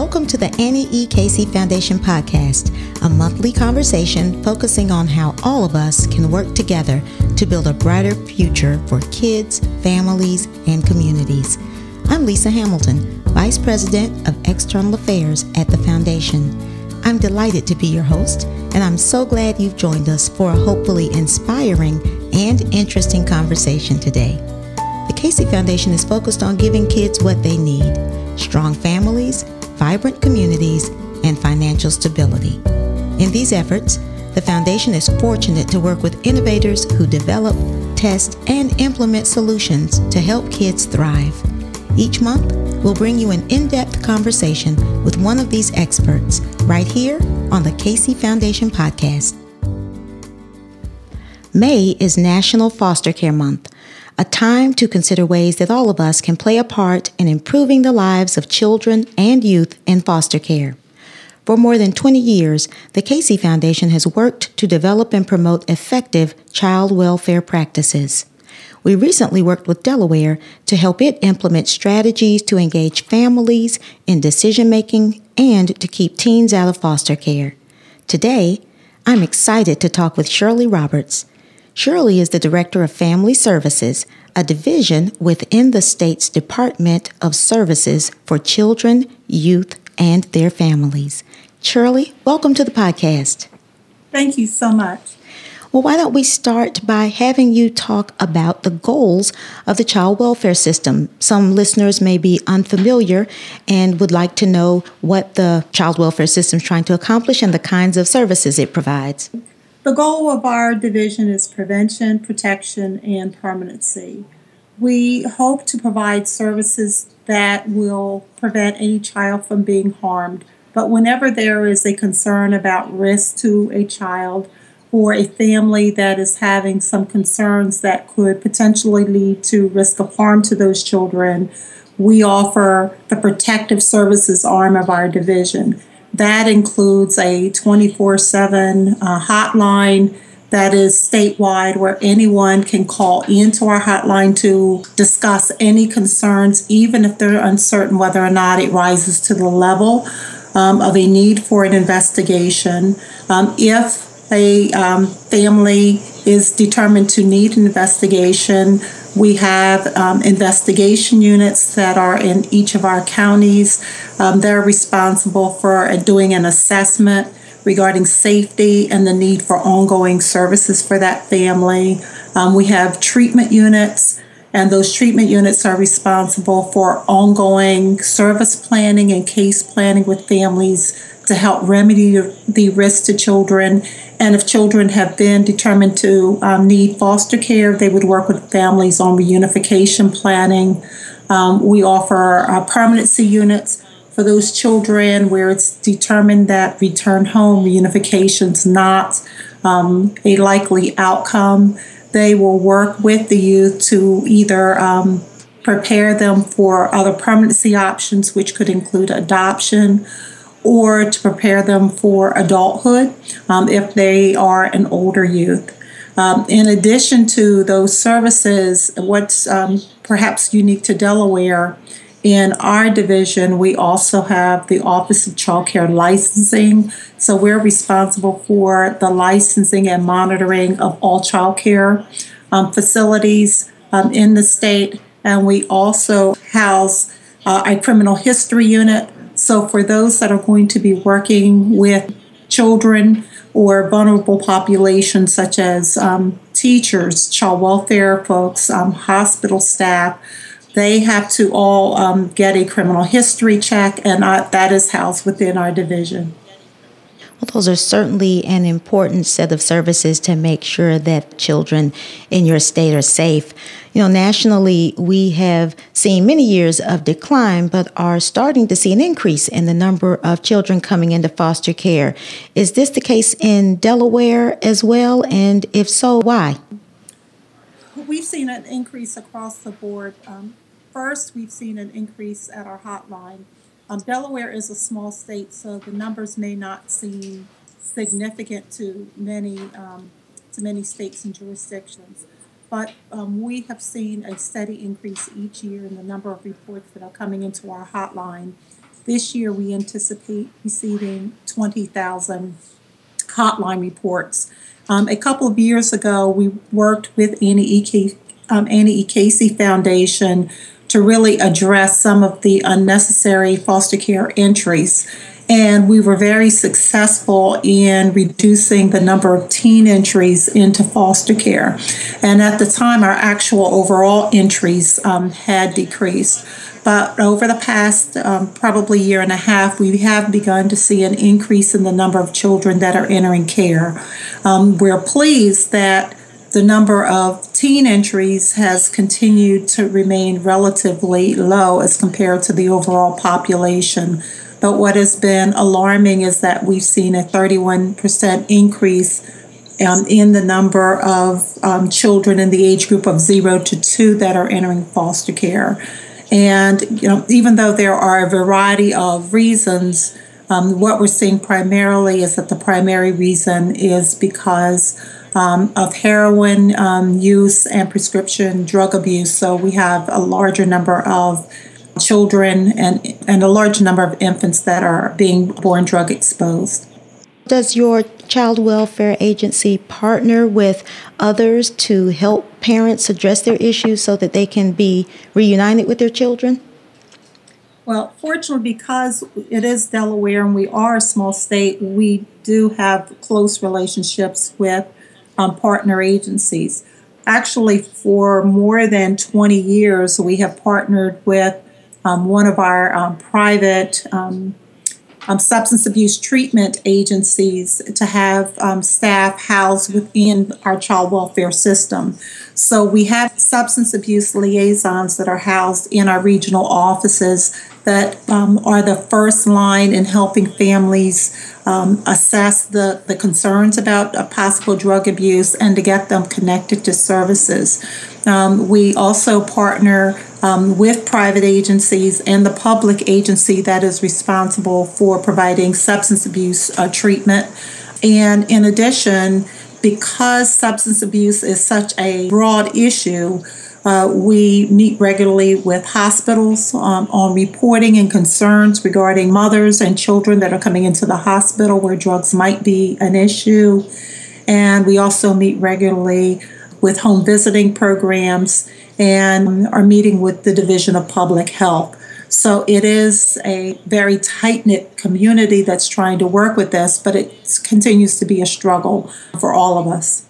Welcome to the Annie E. Casey Foundation podcast, a monthly conversation focusing on how all of us can work together to build a brighter future for kids, families, and communities. I'm Lisa Hamilton, Vice President of External Affairs at the Foundation. I'm delighted to be your host, and I'm so glad you've joined us for a hopefully inspiring and interesting conversation today. The Casey Foundation is focused on giving kids what they need strong families vibrant communities, and financial stability. In these efforts, the Foundation is fortunate to work with innovators who develop, test, and implement solutions to help kids thrive. Each month, we'll bring you an in depth conversation with one of these experts right here on the Casey Foundation podcast. May is National Foster Care Month a time to consider ways that all of us can play a part in improving the lives of children and youth in foster care. For more than 20 years, the Casey Foundation has worked to develop and promote effective child welfare practices. We recently worked with Delaware to help it implement strategies to engage families in decision making and to keep teens out of foster care. Today, I'm excited to talk with Shirley Roberts, Shirley is the Director of Family Services, a division within the state's Department of Services for Children, Youth, and their families. Shirley, welcome to the podcast. Thank you so much. Well, why don't we start by having you talk about the goals of the child welfare system? Some listeners may be unfamiliar and would like to know what the child welfare system is trying to accomplish and the kinds of services it provides. The goal of our division is prevention, protection, and permanency. We hope to provide services that will prevent any child from being harmed. But whenever there is a concern about risk to a child or a family that is having some concerns that could potentially lead to risk of harm to those children, we offer the protective services arm of our division. That includes a 24 7 uh, hotline that is statewide where anyone can call into our hotline to discuss any concerns, even if they're uncertain whether or not it rises to the level um, of a need for an investigation. Um, if a um, family is determined to need an investigation, we have um, investigation units that are in each of our counties. Um, they're responsible for doing an assessment regarding safety and the need for ongoing services for that family. Um, we have treatment units, and those treatment units are responsible for ongoing service planning and case planning with families to help remedy the risk to children. And if children have been determined to um, need foster care, they would work with families on reunification planning. Um, we offer uh, permanency units for those children where it's determined that return home reunification is not um, a likely outcome. They will work with the youth to either um, prepare them for other permanency options, which could include adoption or to prepare them for adulthood um, if they are an older youth. Um, in addition to those services, what's um, perhaps unique to Delaware, in our division, we also have the Office of Child Care Licensing. So we're responsible for the licensing and monitoring of all child care um, facilities um, in the state. And we also house uh, a criminal history unit so, for those that are going to be working with children or vulnerable populations, such as um, teachers, child welfare folks, um, hospital staff, they have to all um, get a criminal history check, and uh, that is housed within our division. Well, those are certainly an important set of services to make sure that children in your state are safe. You know, nationally, we have seen many years of decline, but are starting to see an increase in the number of children coming into foster care. Is this the case in Delaware as well? And if so, why? We've seen an increase across the board. Um, first, we've seen an increase at our hotline um, Delaware is a small state, so the numbers may not seem significant to many um, to many states and jurisdictions. But um, we have seen a steady increase each year in the number of reports that are coming into our hotline. This year, we anticipate receiving 20,000 hotline reports. Um, a couple of years ago, we worked with Annie um, Annie E. Casey Foundation to really address some of the unnecessary foster care entries. And we were very successful in reducing the number of teen entries into foster care. And at the time, our actual overall entries um, had decreased. But over the past um, probably year and a half, we have begun to see an increase in the number of children that are entering care. Um, we're pleased that the number of teen entries has continued to remain relatively low as compared to the overall population. But what has been alarming is that we've seen a 31% increase um, in the number of um, children in the age group of zero to two that are entering foster care. And you know, even though there are a variety of reasons, um, what we're seeing primarily is that the primary reason is because um, of heroin um, use and prescription drug abuse. So we have a larger number of children and, and a large number of infants that are being born drug exposed. Does your child welfare agency partner with others to help parents address their issues so that they can be reunited with their children? Well, fortunately, because it is Delaware and we are a small state, we do have close relationships with um, partner agencies. Actually, for more than 20 years, we have partnered with um, one of our um, private um, um, substance abuse treatment agencies to have um, staff housed within our child welfare system. So we have substance abuse liaisons that are housed in our regional offices that um, are the first line in helping families um, assess the, the concerns about possible drug abuse and to get them connected to services. Um, we also partner um, with private agencies and the public agency that is responsible for providing substance abuse uh, treatment. And in addition, because substance abuse is such a broad issue, uh, we meet regularly with hospitals um, on reporting and concerns regarding mothers and children that are coming into the hospital where drugs might be an issue. And we also meet regularly with home visiting programs and are meeting with the Division of Public Health. So it is a very tight knit community that's trying to work with this, but it continues to be a struggle for all of us.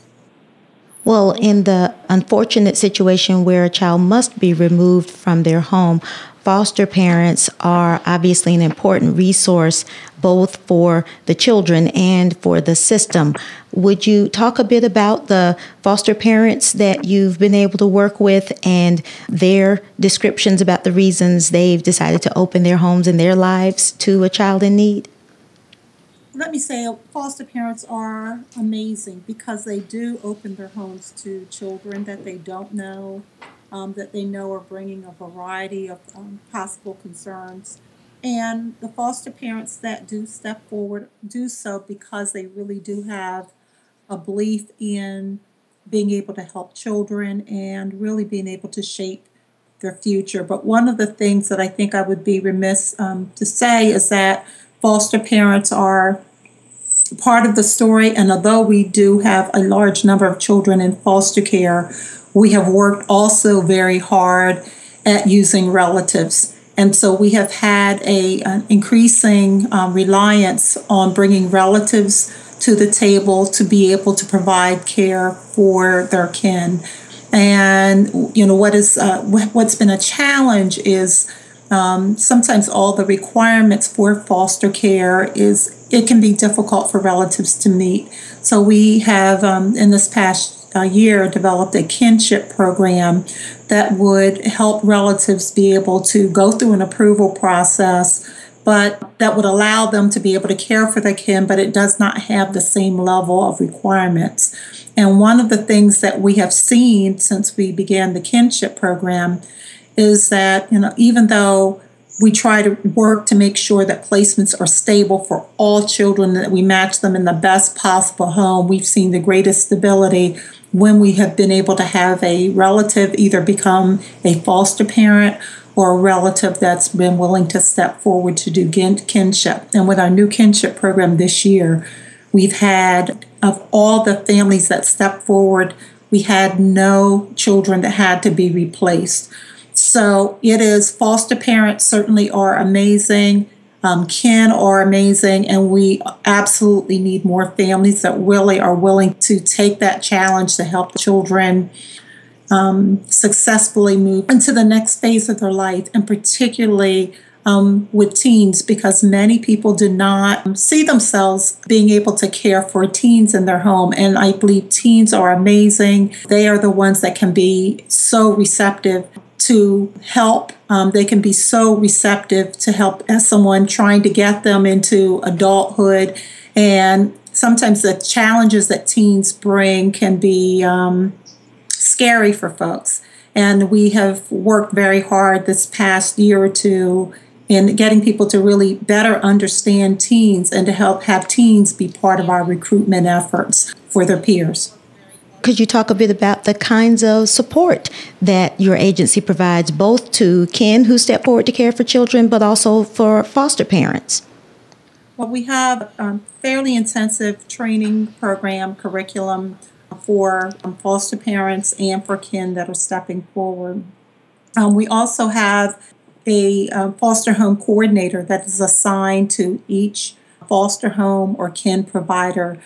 Well, in the unfortunate situation where a child must be removed from their home, foster parents are obviously an important resource both for the children and for the system. Would you talk a bit about the foster parents that you've been able to work with and their descriptions about the reasons they've decided to open their homes and their lives to a child in need? Let me say, foster parents are amazing because they do open their homes to children that they don't know um, that they know are bringing a variety of um, possible concerns. And the foster parents that do step forward do so because they really do have a belief in being able to help children and really being able to shape their future. But one of the things that I think I would be remiss um, to say is that foster parents are part of the story, and although we do have a large number of children in foster care, we have worked also very hard at using relatives. And so we have had a, an increasing um, reliance on bringing relatives to the table to be able to provide care for their kin. And you know what is uh, what's been a challenge is um, sometimes all the requirements for foster care is it can be difficult for relatives to meet. So we have um, in this past a year developed a kinship program that would help relatives be able to go through an approval process, but that would allow them to be able to care for their kin, but it does not have the same level of requirements. And one of the things that we have seen since we began the kinship program is that, you know, even though we try to work to make sure that placements are stable for all children, that we match them in the best possible home. We've seen the greatest stability when we have been able to have a relative either become a foster parent or a relative that's been willing to step forward to do kinship. And with our new kinship program this year, we've had, of all the families that stepped forward, we had no children that had to be replaced. So it is, foster parents certainly are amazing. Um, kin are amazing, and we absolutely need more families that really are willing to take that challenge to help children um, successfully move into the next phase of their life, and particularly um, with teens, because many people do not see themselves being able to care for teens in their home. And I believe teens are amazing. They are the ones that can be so receptive to help. Um, they can be so receptive to help as someone trying to get them into adulthood. And sometimes the challenges that teens bring can be um, scary for folks. And we have worked very hard this past year or two in getting people to really better understand teens and to help have teens be part of our recruitment efforts for their peers. Could you talk a bit about the kinds of support that your agency provides both to kin who step forward to care for children, but also for foster parents? Well, we have a fairly intensive training program curriculum for foster parents and for kin that are stepping forward. Um, we also have a foster home coordinator that is assigned to each foster home or kin provider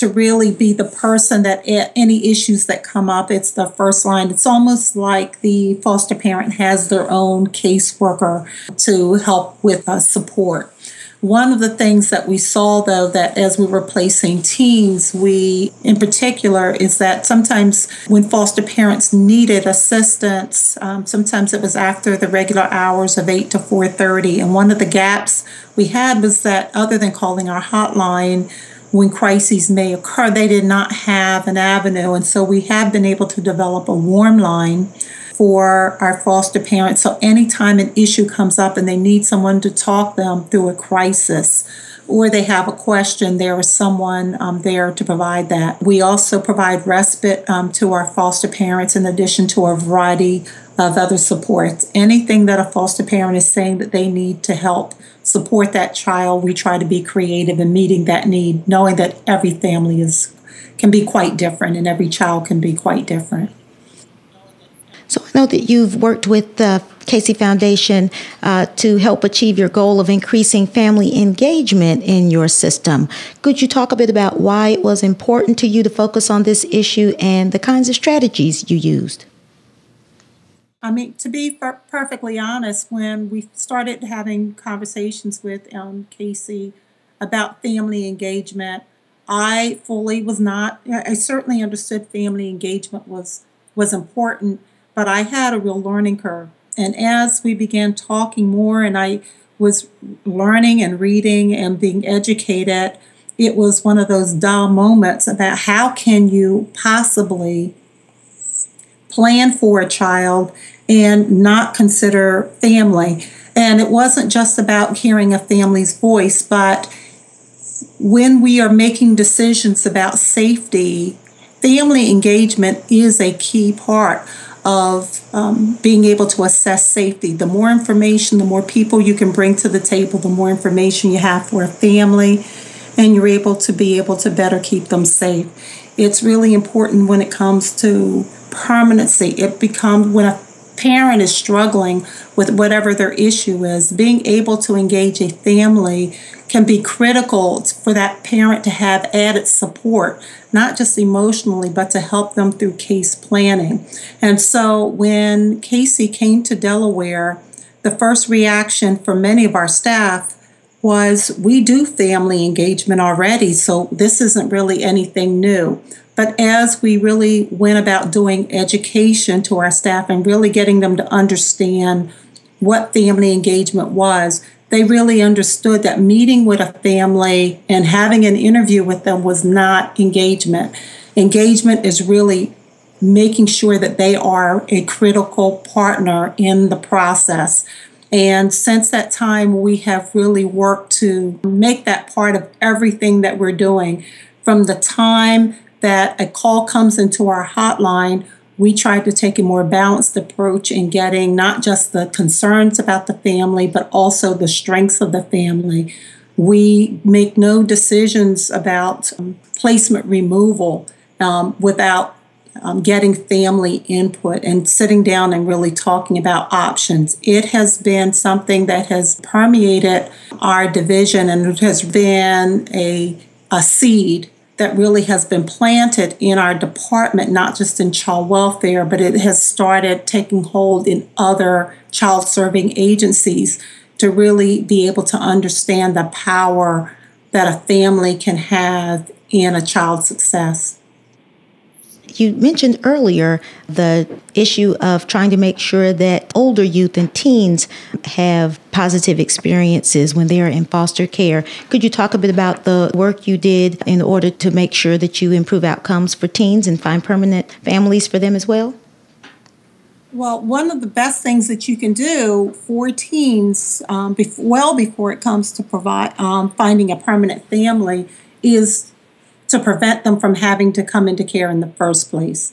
to really be the person that any issues that come up, it's the first line. It's almost like the foster parent has their own caseworker to help with uh, support. One of the things that we saw, though, that as we were placing teens, we in particular is that sometimes when foster parents needed assistance, um, sometimes it was after the regular hours of eight to four thirty, and one of the gaps we had was that other than calling our hotline when crises may occur, they did not have an avenue. And so we have been able to develop a warm line for our foster parents. So anytime an issue comes up and they need someone to talk them through a crisis, or they have a question, there is someone um, there to provide that. We also provide respite um, to our foster parents in addition to a variety of other supports. Anything that a foster parent is saying that they need to help support that child, we try to be creative in meeting that need, knowing that every family is can be quite different and every child can be quite different. So I know that you've worked with the Casey Foundation uh, to help achieve your goal of increasing family engagement in your system. Could you talk a bit about why it was important to you to focus on this issue and the kinds of strategies you used? I mean, to be per- perfectly honest, when we started having conversations with um, Casey about family engagement, I fully was not. I certainly understood family engagement was was important, but I had a real learning curve. And as we began talking more, and I was learning and reading and being educated, it was one of those dull moments about how can you possibly plan for a child and not consider family. And it wasn't just about hearing a family's voice, but when we are making decisions about safety, family engagement is a key part of um, being able to assess safety. The more information, the more people you can bring to the table, the more information you have for a family, and you're able to be able to better keep them safe. It's really important when it comes to permanency. It becomes when a parent is struggling with whatever their issue is, being able to engage a family can be critical for that parent to have added support, not just emotionally, but to help them through case planning. And so when Casey came to Delaware, the first reaction from many of our staff was we do family engagement already, so this isn't really anything new. But as we really went about doing education to our staff and really getting them to understand what family engagement was, they really understood that meeting with a family and having an interview with them was not engagement. Engagement is really making sure that they are a critical partner in the process. And since that time, we have really worked to make that part of everything that we're doing from the time that a call comes into our hotline, we tried to take a more balanced approach in getting not just the concerns about the family, but also the strengths of the family. We make no decisions about um, placement removal um, without um, getting family input and sitting down and really talking about options. It has been something that has permeated our division and it has been a, a seed that really has been planted in our department, not just in child welfare, but it has started taking hold in other child serving agencies to really be able to understand the power that a family can have in a child's success. You mentioned earlier the issue of trying to make sure that older youth and teens have positive experiences when they are in foster care. Could you talk a bit about the work you did in order to make sure that you improve outcomes for teens and find permanent families for them as well? Well, one of the best things that you can do for teens, um, well before it comes to provide um, finding a permanent family, is to prevent them from having to come into care in the first place.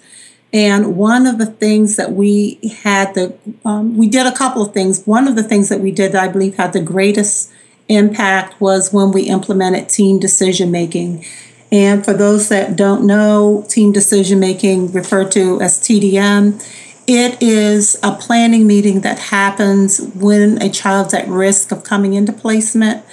And one of the things that we had the um, we did a couple of things. One of the things that we did that I believe had the greatest impact was when we implemented team decision making. And for those that don't know, team decision making, referred to as TDM, it is a planning meeting that happens when a child's at risk of coming into placement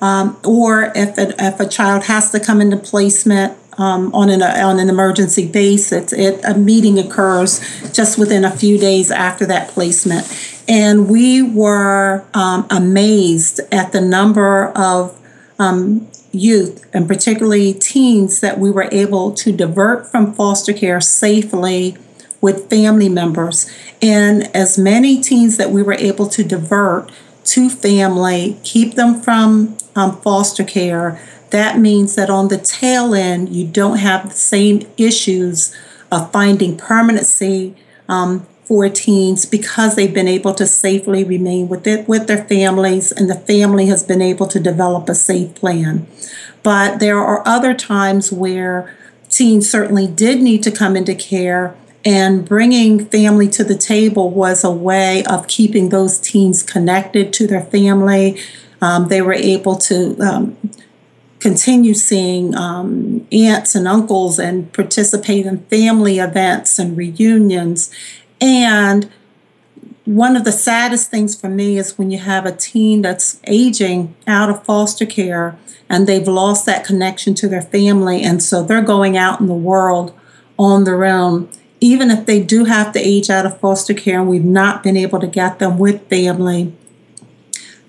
um, or if, if a child has to come into placement um, on an on an emergency basis, it a meeting occurs just within a few days after that placement, and we were um, amazed at the number of um, youth and particularly teens that we were able to divert from foster care safely with family members, and as many teens that we were able to divert to family, keep them from um, foster care, that means that on the tail end, you don't have the same issues of finding permanency um, for teens because they've been able to safely remain with it with their families and the family has been able to develop a safe plan. But there are other times where teens certainly did need to come into care and bringing family to the table was a way of keeping those teens connected to their family. Um, they were able to um, continue seeing um, aunts and uncles and participate in family events and reunions. And one of the saddest things for me is when you have a teen that's aging out of foster care and they've lost that connection to their family. And so they're going out in the world on their own even if they do have to age out of foster care and we've not been able to get them with family,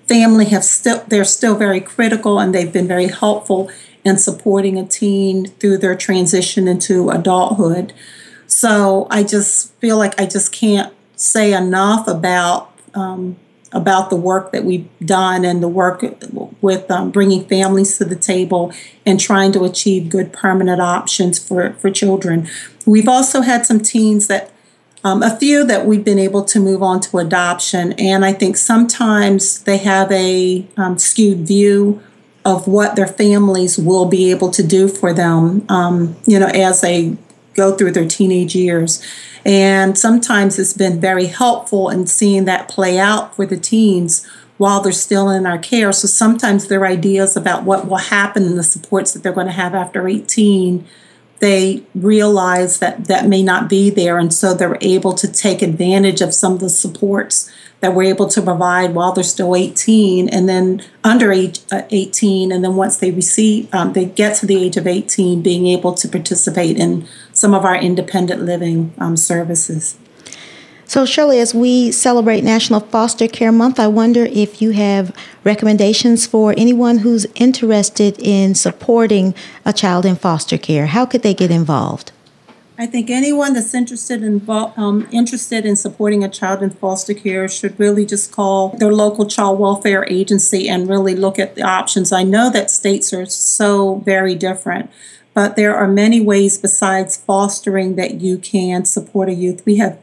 family have still they're still very critical and they've been very helpful in supporting a teen through their transition into adulthood. So I just feel like I just can't say enough about um, about the work that we've done and the work with um, bringing families to the table and trying to achieve good permanent options for, for children. We've also had some teens that, um, a few that we've been able to move on to adoption, and I think sometimes they have a um, skewed view of what their families will be able to do for them, um, you know, as they go through their teenage years. And sometimes it's been very helpful in seeing that play out for the teens while they're still in our care. So sometimes their ideas about what will happen and the supports that they're going to have after 18, they realize that that may not be there. And so they're able to take advantage of some of the supports that we're able to provide while they're still 18 and then under age uh, 18 and then once they receive um, they get to the age of 18 being able to participate in some of our independent living um, services so shirley as we celebrate national foster care month i wonder if you have recommendations for anyone who's interested in supporting a child in foster care how could they get involved I think anyone that's interested in um, interested in supporting a child in foster care should really just call their local child welfare agency and really look at the options. I know that states are so very different, but there are many ways besides fostering that you can support a youth. We have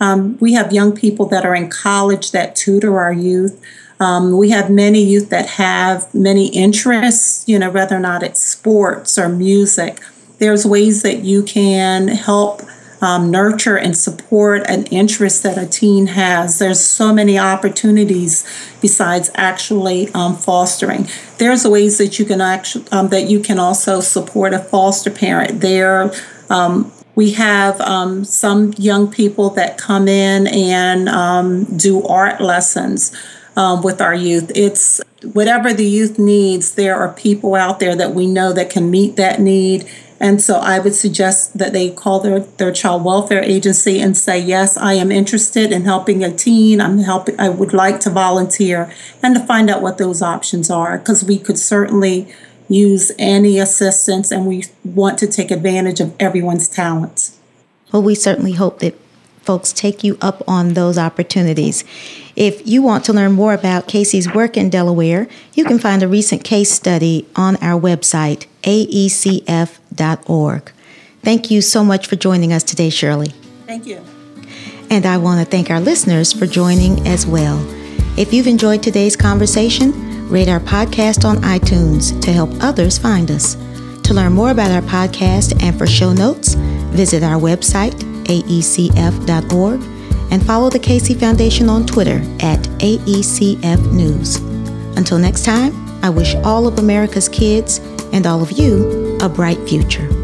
um, we have young people that are in college that tutor our youth. Um, we have many youth that have many interests, you know, whether or not it's sports or music there's ways that you can help um, nurture and support an interest that a teen has. There's so many opportunities besides actually um, fostering. There's ways that you can actually um, that you can also support a foster parent. There, um, we have um, some young people that come in and um, do art lessons with our youth. It's whatever the youth needs. There are people out there that we know that can meet that need and so I would suggest that they call their, their child welfare agency and say, yes, I am interested in helping a teen. I'm helping, I would like to volunteer and to find out what those options are because we could certainly use any assistance and we want to take advantage of everyone's talents. Well, we certainly hope that folks take you up on those opportunities. If you want to learn more about Casey's work in Delaware, you can find a recent case study on our website, aecf.org. Thank you so much for joining us today, Shirley. Thank you. And I want to thank our listeners for joining as well. If you've enjoyed today's conversation, rate our podcast on iTunes to help others find us. To learn more about our podcast and for show notes, visit our website, aecf.org and follow the Casey Foundation on Twitter at AECF News. Until next time, I wish all of America's kids and all of you a bright future.